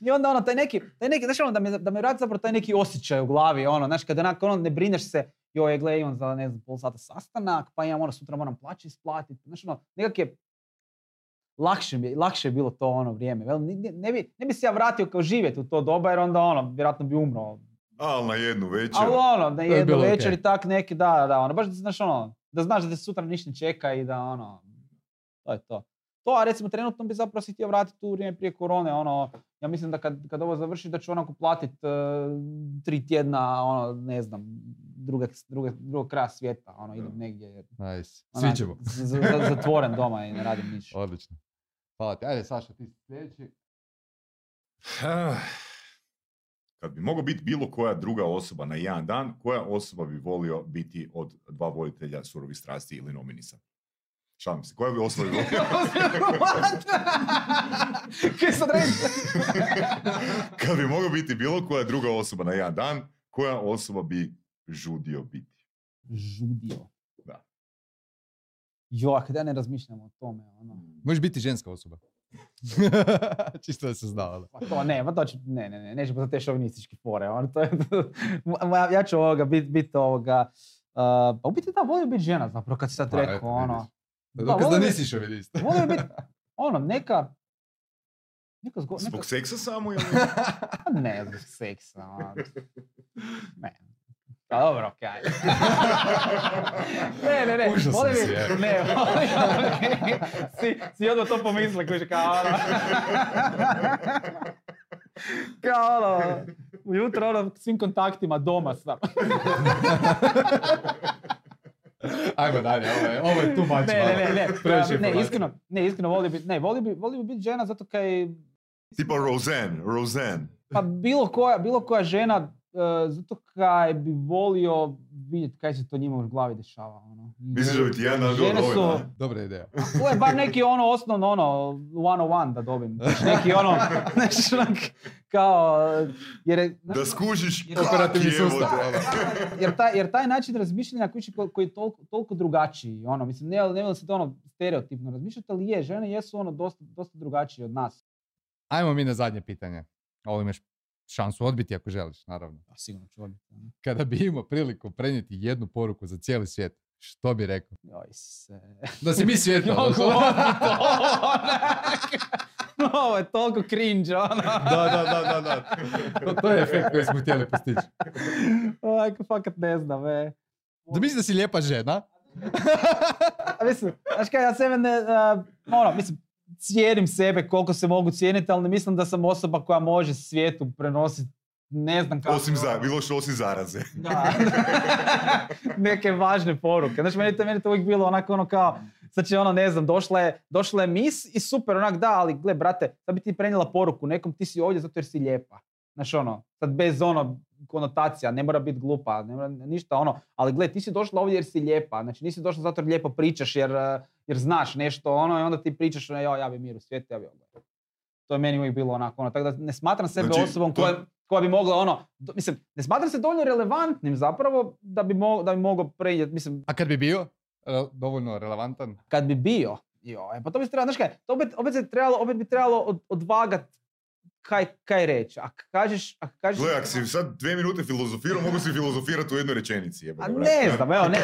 I onda ono, taj neki, taj neki, znaš ono, da me, da me vrati zapravo taj neki osjećaj u glavi, ono, znaš, kada onak, ono, ne brineš se, joj, gle, imam za, ne znam, pol sata sastanak, pa imam, ono, sutra moram plaće isplatiti, znaš, ono, nekak je, lakše, je, lakše je bilo to ono vrijeme, vel, ne, ne, bi, ne bi se ja vratio kao živjeti u to doba, jer onda, ono, vjerojatno bi umro, Ali na jednu večer. ali ono, da je jednu bilo večer okej. i tak neki, da, da, da, ono, baš da znaš ono, da znaš da te sutra ništa ne čeka i da ono, to je to. To, a recimo trenutno bi zapravo si htio vratiti u vrijeme prije korone, ono, ja mislim da kad, kad ovo završi da ću onako platit e, tri tjedna, ono, ne znam, druge, druge, drugog kraja svijeta, ono, idem negdje, Nice. Svi ćemo. z- z- z- zatvoren doma i ne radim ništa. Odlično. Hvala ti. Ajde, Saša, ti si sljedeći. Kad bi mogao biti bilo koja druga osoba na jedan dan, koja osoba bi volio biti od dva voditelja surovih strasti ili nominisa? Šalim se, koja bi osoba bi volio? Kaj sad reći? Kad bi mogao biti bilo koja druga osoba na jedan dan, koja osoba bi žudio biti? Žudio. Da. Jo, a kad ja ne razmišljam o tome, ono. Možeš biti ženska osoba. Čisto da se zna. ono. Pa to ne, pa to će, ne, ne, ne, nećemo za te šovinističke fore, ono, to je, ja ću ovoga, bit, bit ovoga, uh, pa u biti da, volio biti žena, zapravo, kad si sad Pa, rekao, ono, vidiš. Da, Dokaz da nisi šovinist. volio biti, ono, neka, neka zgo, neka, Zbog seksa samo ili? pa ne, zbog seksa, ono, ne, pa dobro, okej. ne, ne, ne, Užasan volim si, je. ne, volim, svi, svi odmah to pomisle, kuži, kao ono, kao ono, ujutro ono, svim kontaktima doma sam. Ajmo dalje, ovo je, ovo je too much. Ne, ne, ne, ne, Previše ne, iskreno, ne, iskreno volio bi, ne, volio bi, volio bi biti žena zato kaj, Tipa Roseanne, Roseanne. pa bilo koja, bilo koja žena, zato kaj bi volio vidjeti kaj se to njima u glavi dešava, ono. Misliš da bi ti jedan dan bilo Žene su? Dobra ideja. to je bar neki ono osnovno ono, one on one da dobim. Znači, neki ono, znači onak, kao, jer je, Da skužiš Jer- kak Operativni sustav. ono. jer, taj, jer taj način razmišljanja kući ko- koji je toliko, toliko drugačiji, ono, mislim, ne, ne da se to ono stereotipno razmišljati, ali je, žene jesu ono dosta, dosta drugačije od nas. Ajmo mi na zadnje pitanje. Ovo imaš šansu odbiti ako želiš, naravno. A sigurno ću odbiti. ono. Kada bi imao priliku prenijeti jednu poruku za cijeli svijet, što bi rekao? Joj se. Da si mi. Mogu odbiti ovo, je toliko cringe, ono. Da, da, da, da, da. To, to je efekt koji smo htjeli postići. Onak, fakat ne znam, e. Da misliš da si lijepa žena? Mislim, znaš kaj, ja sebe ne, a, ono, mislim, cijenim sebe koliko se mogu cijeniti, ali ne mislim da sam osoba koja može svijetu prenositi, ne znam kako. Osim za, bilo što osim zaraze. Da. Neke važne poruke. Znači, meni to, meni to uvijek bilo onako ono kao, će ono, ne znam, došla je, došla je mis i super, onak da, ali gle, brate, sad bi ti prenijela poruku nekom, ti si ovdje zato jer si lijepa. Znaš ono, sad bez ono konotacija, ne mora biti glupa, ne mora ništa ono, ali gle, ti si došla ovdje jer si lijepa, znači nisi došla zato jer lijepo pričaš, jer, eh, jer znaš nešto ono i onda ti pričaš, ono, jo, ja bi mir u svijetu, ja bi ovo. To je meni uvijek bilo onako, ono, tako da ne smatram sebe Znači, osobom to- koja, koja bi mogla ono, do- mislim, ne smatram se dovoljno relevantnim zapravo da bi, mo, da bi mogao prenijeti, mislim, A kad bi bio re- dovoljno relevantan? kad bi bio, jo, e, pa to bi se trebalo, znaš kaj, to opet, opet, se trebalo, opet bi trebalo od, odvagat kaj, kaj reći. Ako kažeš, ako kažeš... Gle, ako si sad dve minute filozofirao, mogu si filozofirati u jednoj rečenici. Jebote, A ne znam, evo, ne,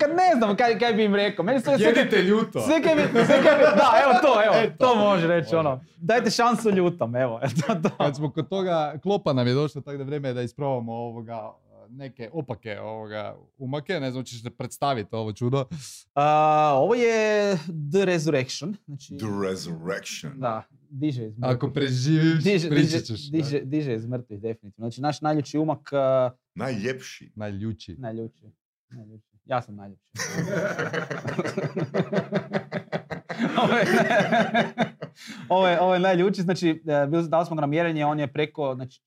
kad ne znam kaj, kaj bi im rekao. Meni sve, sve, Jedite ljuto. sve kaj bi, sve kaj bi, da, evo to, evo, Eto. to može reći, Može. ono. Dajte šansu ljutom, evo, to, to. Kad smo kod toga, klopa nam je došlo, tako da vrijeme je da isprobamo ovoga, neke opake ovoga umake, ne znam, ćeš se predstaviti ovo čudo. A, ovo je The Resurrection, znači, The Resurrection. da, diže iz Ako mrtvih. preživiš, Diže, diže, pričat ćeš. diže, diže iz mrtvih, definitivno. Znači, naš najljuči umak, a, Najljepši. Najljuči. najljuči, najljuči. Ja sam najljepši. ovo, je, ovo, je, ovo je najljuči, znači, e, dali smo ga na mjerenje, on je preko znači,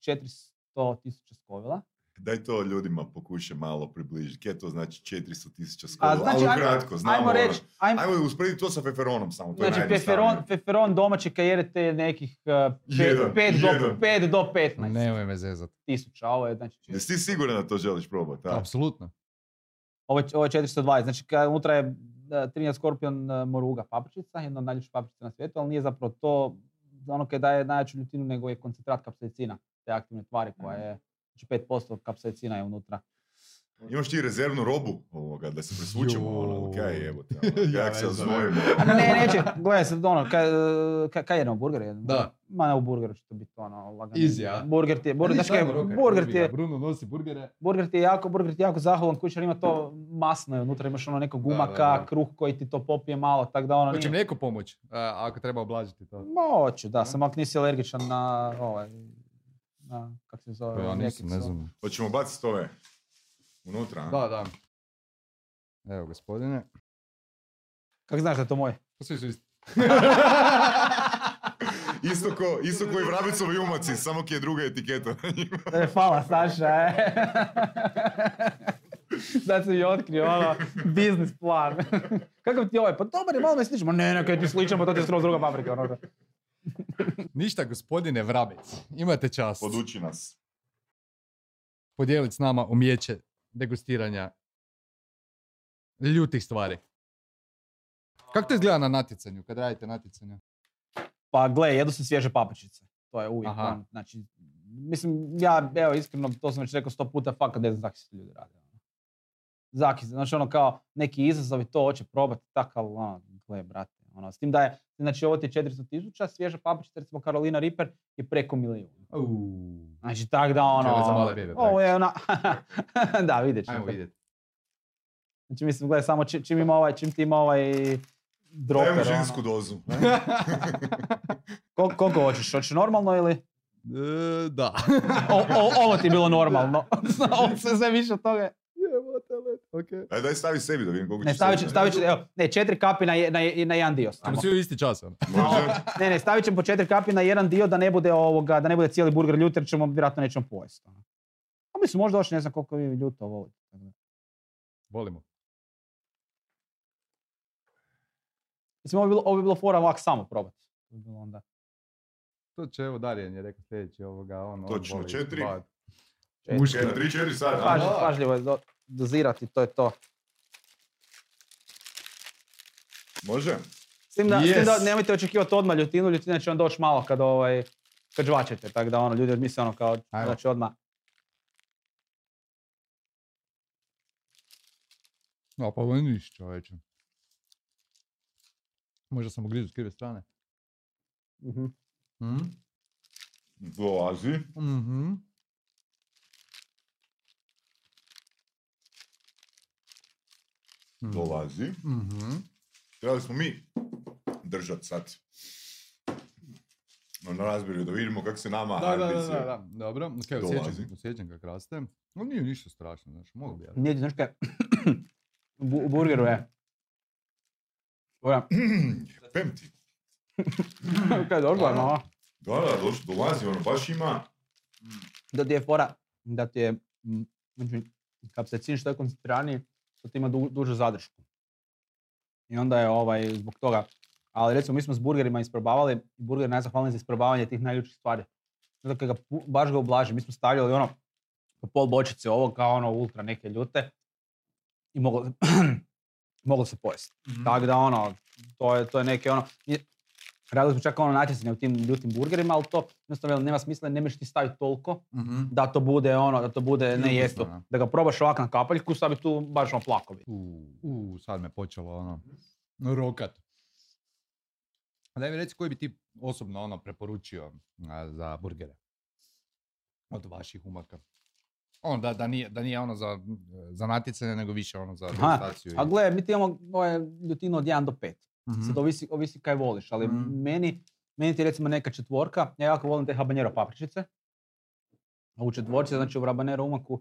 400 tisuća skovila. Daj to ljudima pokušaj malo približiti. Kje to znači 400 tisuća A, skola? znači, ali ajmo- kratko, znamo. Ajmo ono. reći, ajmo, Ajmo usporediti to sa feferonom samo. To je znači, najjednostavnije. peferon, peferon domaće kajere te nekih 5 Jedan, do, jedan. pet do 15 Nemoj me zezat. tisuća, ovo je znači Jesi ti siguran da to želiš probati? Apsolutno. Ovo je, ovo je 420, znači ka- unutra je e, Trinidad Scorpion e, moruga papričica, jedna od najljepših papričica na svijetu, ali nije zapravo to ono koje daje najjaču ljutinu, nego je koncentrat kapsaicina, te aktivne tvari koja je, znači 5% kapsaicina je unutra. Imaš ti rezervnu robu ovoga, da se presvučemo, ono, kaj jebote, ono, Ja jak se. A ne, neće, gledaj sad ono, kaj, kaj, kaj jedemo, burger jedemo? Da. Ma ne, u burgeru će to biti ono, lagano. Easy, a? Burger ti je, burger, znači kaj, burger ti je, Bruno nosi burgere. Burger ti je jako, burger ti je jako zahvalan kućar, ima to masno, je, unutra imaš ono nekog Da, da, gumaka, da. kruh koji ti to popije malo, tako da ono Hoće nije... mlijeko pomoć, ako treba oblažiti to. Moću, da, samo ako nisi alergičan na ovaj, na, kak se zove, Pa ja nisam, mljekicu. ne znam. Hoćemo baciti ove unutra, a? Da, da. Evo, gospodine. Kak znaš da je to moj? Pa svi su isti. Isto ko, isto ko i vrabicovi umaci, samo ki je druga etiketa na njima. E, hvala Saša, e. Sad si mi otkrio ono, biznis plan. Kakav ti je ovaj? Pa dobar je, malo me sličan. Ma ne, ne, kaj ti sličan, pa to ti je skroz druga paprika. Ono. Ništa, gospodine Vrabec. Imate čast Poduči nas. podijeliti s nama umijeće degustiranja ljutih stvari. Kako to izgleda na natjecanju, kad radite natjecanja? Pa gle, jedu se svježe papričice. To je uvijek Aha. on, znači, mislim, ja, evo, iskreno, to sam već rekao sto puta, fakat ne znam zaki se ljudi rade. ono. Zaki, se, znači ono kao neki izazovi to hoće probati, tako, ali ono, gle, brate, ono, s tim da je, znači ovo ti je 400 tisuća, svježa papričica, recimo Carolina Reaper je preko milijun. Znači, tak da ono, Čele za male bebe, ovo je ona, da, vidjet ćemo. Ajmo vidjeti. Znači, mislim, gledaj, samo čim, čim ima ovaj, čim ti ima ovaj droper, Dajmo ono. žensku dozu. Kol- koliko hoćeš, hoćeš normalno ili? E, da. O, o- ovo ti je bilo normalno. ovo sve, sve više od toga. Let, okej. Ajde, daj stavi sebi da vidim koliko Ne, stavit, ću- stavit ću, evo, ne, četiri kapi na, je- na, je- na jedan dio samo. Ćemo svi u isti čas, ono. Ne, ne, stavit ćemo po četiri kapi na jedan dio da ne bude ovoga, da ne bude cijeli burger ljut jer ćemo vjerojatno nećemo pojesti. ono. A mislim, možda još ne znam koliko vi ljuto volite. Volimo. Mislim, ovo bi bilo, ovo bi bilo fora ovak samo probati. To bi bilo onda. To će, evo, Darijan je rekao sljedeći ovoga, on, on Točno, voli četiri. bad. Četiri. Okej, na 3-4 sad. Pažljivo je do- dozirati, to je to. Može? S tim da, s tim da Yes. nemojte očekivati odmah ljutinu, ljutina će vam doći malo kad, ovaj, kad žvačete, tako da ono, ljudi misle ono kao Ajmo. da će odmah. No, pa ovo je niš, čovječe. Možda sam ugrizu s krive strane. Mhm. Mhm. Dolazi. Mhm. Mhm. Dolazi. Mhm. Trebali smo mi držat sad. No, na razbirju da vidimo kako se nama Da, da, da, da, da. Dobro, ok, Dolazi. osjećam, osjećam kako raste. No nije ništa strašno, znaš, mogu bi ja. Nije ti, znaš kaj, u, bu- u burgeru je. Ora, Pemti. kaj dobro je, no. Da, da, doš, dolazi, ono baš ima. Da ti je fora, da ti je, znači, kapsaicin što je koncentriraniji, ti ima du, dužu zadršku. I onda je ovaj, zbog toga, ali recimo mi smo s burgerima isprobavali, i burger najzahvalniji za isprobavanje tih najljutših stvari. Zato kad ga baš ga ublaži, mi smo stavljali ono, po pol bočice ovo kao ono ultra neke ljute i moglo, moglo se pojesti. Tako da ono, to je, to je neke ono, radili smo čak ono natjecanje u tim ljutim burgerima, ali to jednostavno nema smisla, ne možeš ti staviti toliko Mhm. da to bude ono, da to bude ne jesto. da. Da ga probaš ovak na kapaljku, sad bi tu baš ono plakovi. U, u, sad me počelo ono, rokat. Daj mi reci koji bi ti osobno ono preporučio a, za burgere? Od vaših umaka. Ono, da, da, nije, da nije ono za, za natjecanje, nego više ono za degustaciju. A gle, mi ti imamo ovaj, ljutinu od 1 do 5. Mhm. Sad ovisi, ovisi kaj voliš, ali Mhm. meni, meni ti je recimo neka četvorka, ja jako volim te habanero papričice. A u četvorci, znači u rabanero umaku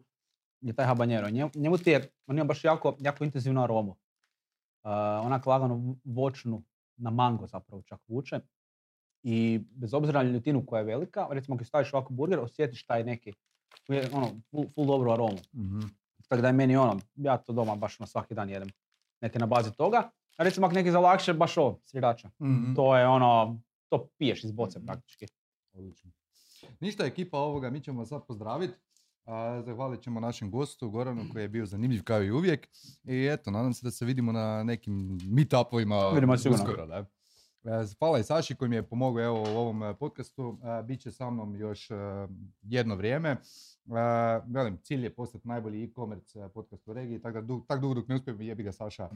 je taj habanero. Njemu, njemu ti je, on ima baš jako, jako intenzivnu aromu. Uh, onak lagano voćnu na mango zapravo čak vuče. I bez obzira na ljutinu koja je velika, recimo kad staviš ovako burger, osjetiš taj neki, ono, full, full dobru aromu. Mhm. Tako da je meni ono, ja to doma baš na svaki dan jedem. Neke na bazi toga. Recimo ako neki za lakše, baš ovo, srirača. Mhm. To je ono, to piješ iz boce Mhm. praktički. Odlično. Ništa, ekipa ovoga, mi ćemo vas sad pozdraviti. Zahvalit ćemo našem gostu Goranu koji je bio zanimljiv kao i uvijek. I eto, nadam se da se vidimo na nekim meetupovima Vidimo se uskoro. Da. E, Hvala i Saši koji mi je pomogao evo, u ovom e, podcastu. E, Biće sa mnom još jedno vrijeme. Velim, cilj je postati najbolji e-commerce podcast u regiji, tako da tak dugo dok ne uspijem, jebi ga Saša.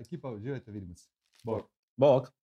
Ekipa, uživajte, vidimo se. Bog. Bog.